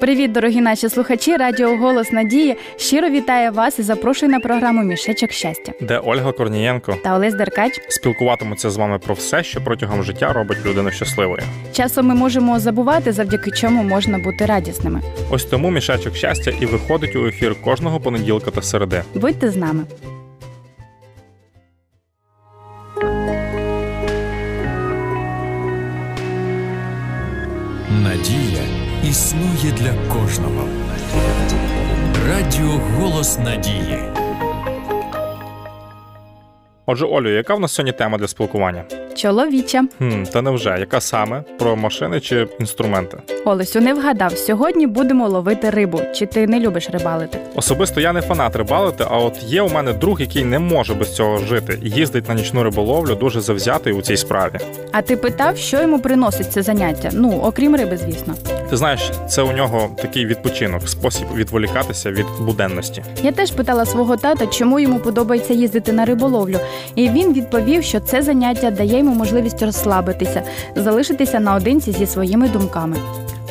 Привіт, дорогі наші слухачі! Радіо Голос Надії щиро вітає вас і запрошує на програму Мішечок щастя, де Ольга Корнієнко та Олесь Деркач спілкуватимуться з вами про все, що протягом життя робить людину щасливою. Часом ми можемо забувати, завдяки чому можна бути радісними. Ось тому мішечок щастя і виходить у ефір кожного понеділка та середи. Будьте з нами. Надія існує для кожного. Радіо Голос Надії. Отже, Олю, яка в нас сьогодні тема для спілкування? Чоловіча. Хм, Та невже? Яка саме? Про машини чи інструменти? Олесю, не вгадав. Сьогодні будемо ловити рибу. Чи ти не любиш рибалити? Особисто я не фанат рибалити, а от є у мене друг, який не може без цього жити. Їздить на нічну риболовлю, дуже завзятий у цій справі. А ти питав, що йому приносить це заняття? Ну, окрім риби, звісно. Ти знаєш, це у нього такий відпочинок, спосіб відволікатися від буденності. Я теж питала свого тата, чому йому подобається їздити на риболовлю, і він відповів, що це заняття дає йому можливість розслабитися, залишитися наодинці зі своїми думками.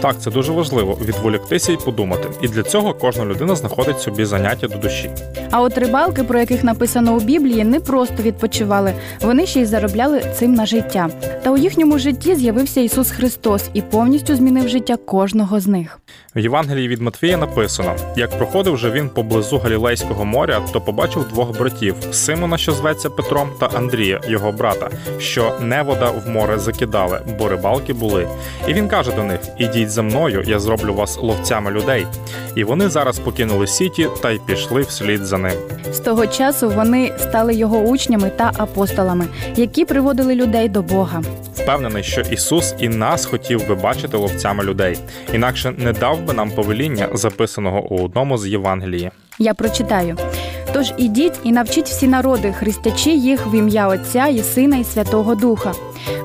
Так, це дуже важливо відволіктися і подумати. І для цього кожна людина знаходить собі заняття до душі. А от рибалки, про яких написано у Біблії, не просто відпочивали, вони ще й заробляли цим на життя. Та у їхньому житті з'явився Ісус Христос і повністю змінив життя кожного з них. В Євангелії від Матвія написано: як проходив же він поблизу Галілейського моря, то побачив двох братів Симона, що зветься Петром, та Андрія, його брата, що невода в море закидали, бо рибалки були. І він каже до них: Ідіть за мною, я зроблю вас ловцями людей. І вони зараз покинули сіті та й пішли вслід за ним. З того часу вони стали його учнями та апостолами, які приводили людей до Бога. Впевнений, що Ісус і нас хотів би бачити ловцями людей, інакше не дав би нам повеління, записаного у одному з Євангелії. Я прочитаю. Тож ідіть і навчіть всі народи, хрестячи їх в ім'я Отця і Сина і Святого Духа.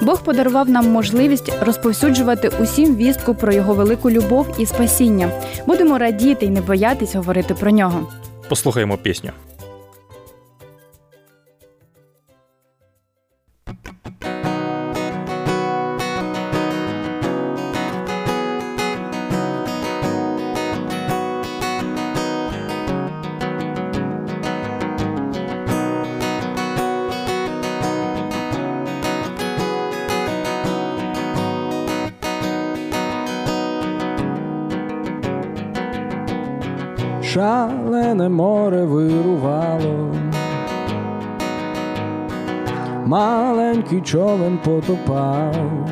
Бог подарував нам можливість розповсюджувати усім вістку про його велику любов і спасіння. Будемо радіти і не боятись говорити про нього. Послухаємо пісню. Шалене море вирувало, маленький човен потопав,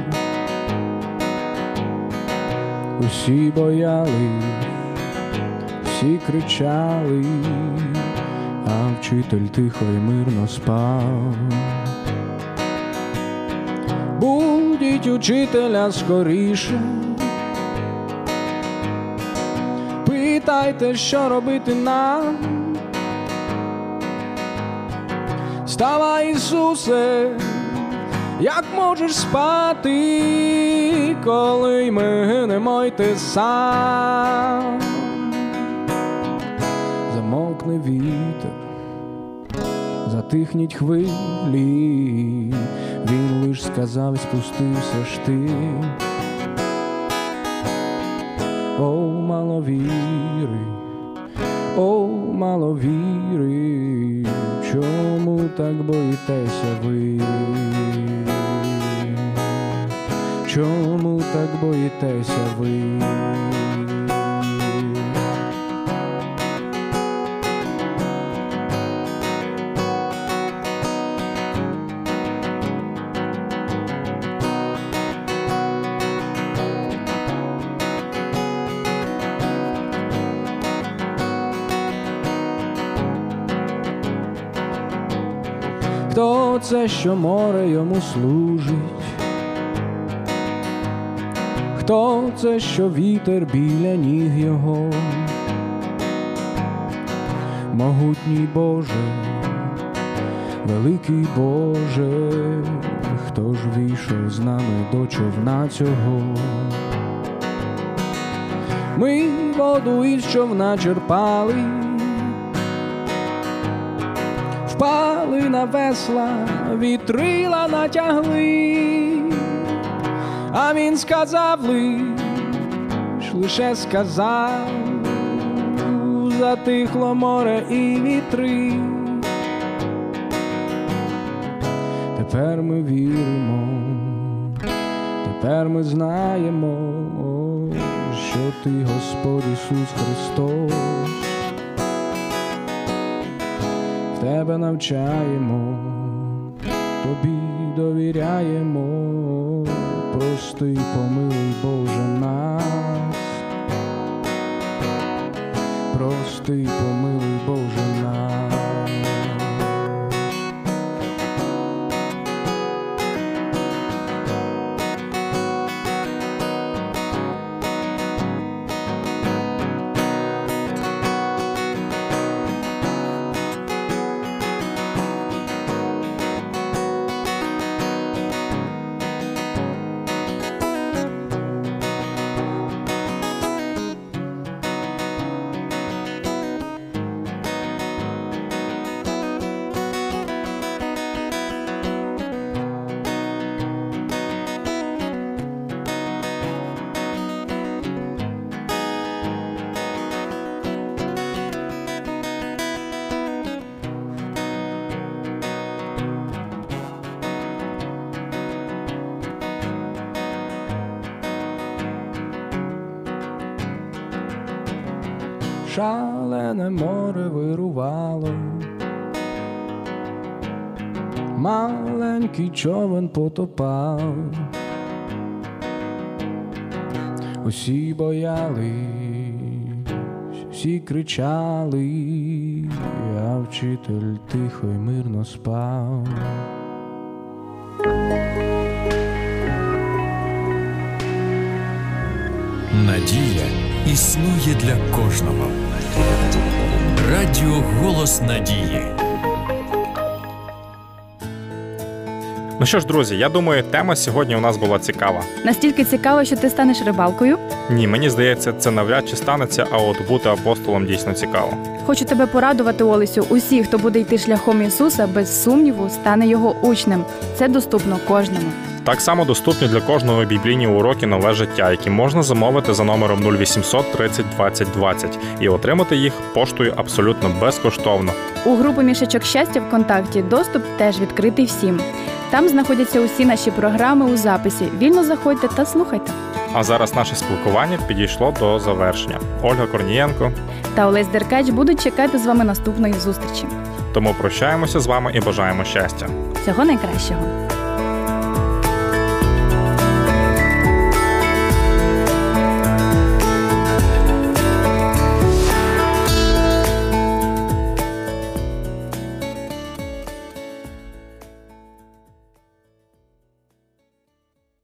усі бояли, всі кричали, а вчитель тихо й мирно спав. Будіть учителя скоріше. Питайте, що робити нам. Ставай, Ісусе, як можеш спати, коли ми гинемо й ти сам, замовкне вітер, затихніть хвилі, він лиш сказав, спустився ж ти. Маловіри, о, маловіри, чому так боїтеся ви? Чому так боїтеся ви? Хто це, що море йому служить? Хто це, що вітер біля ніг його? Могутній Боже, великий Боже, хто ж війшов з нами до човна цього? Ми воду із човна черпали. Впали на весла, вітрила натягли, а він сказав лиш, лише сказав, затихло море і вітри. Тепер ми віримо, тепер ми знаємо, що ти Господь Ісус Христос. Тебе навчаємо, тобі довіряємо, прости, помилуй Боже нас, прости, помилуй шалене море вирувало, маленький човен потопав, усі боялись, всі кричали, а вчитель тихо й мирно спав. Надія існує для кожного. Радіо Голос Надії. Ну що ж, друзі, я думаю, тема сьогодні у нас була цікава. Настільки цікаво, що ти станеш рибалкою. Ні, мені здається, це навряд чи станеться, а от бути апостолом дійсно цікаво. Хочу тебе порадувати, Олесю. Усі, хто буде йти шляхом Ісуса, без сумніву, стане його учнем. Це доступно кожному. Так само доступні для кожного біблійні уроки нове життя, які можна замовити за номером 0800 30 20 20 і отримати їх поштою абсолютно безкоштовно. У групу мішечок щастя ВКонтакті доступ теж відкритий всім. Там знаходяться усі наші програми у записі. Вільно заходьте та слухайте. А зараз наше спілкування підійшло до завершення. Ольга Корнієнко. Та Олесь Деркач будуть чекати з вами наступної зустрічі. Тому прощаємося з вами і бажаємо щастя. Всього найкращого.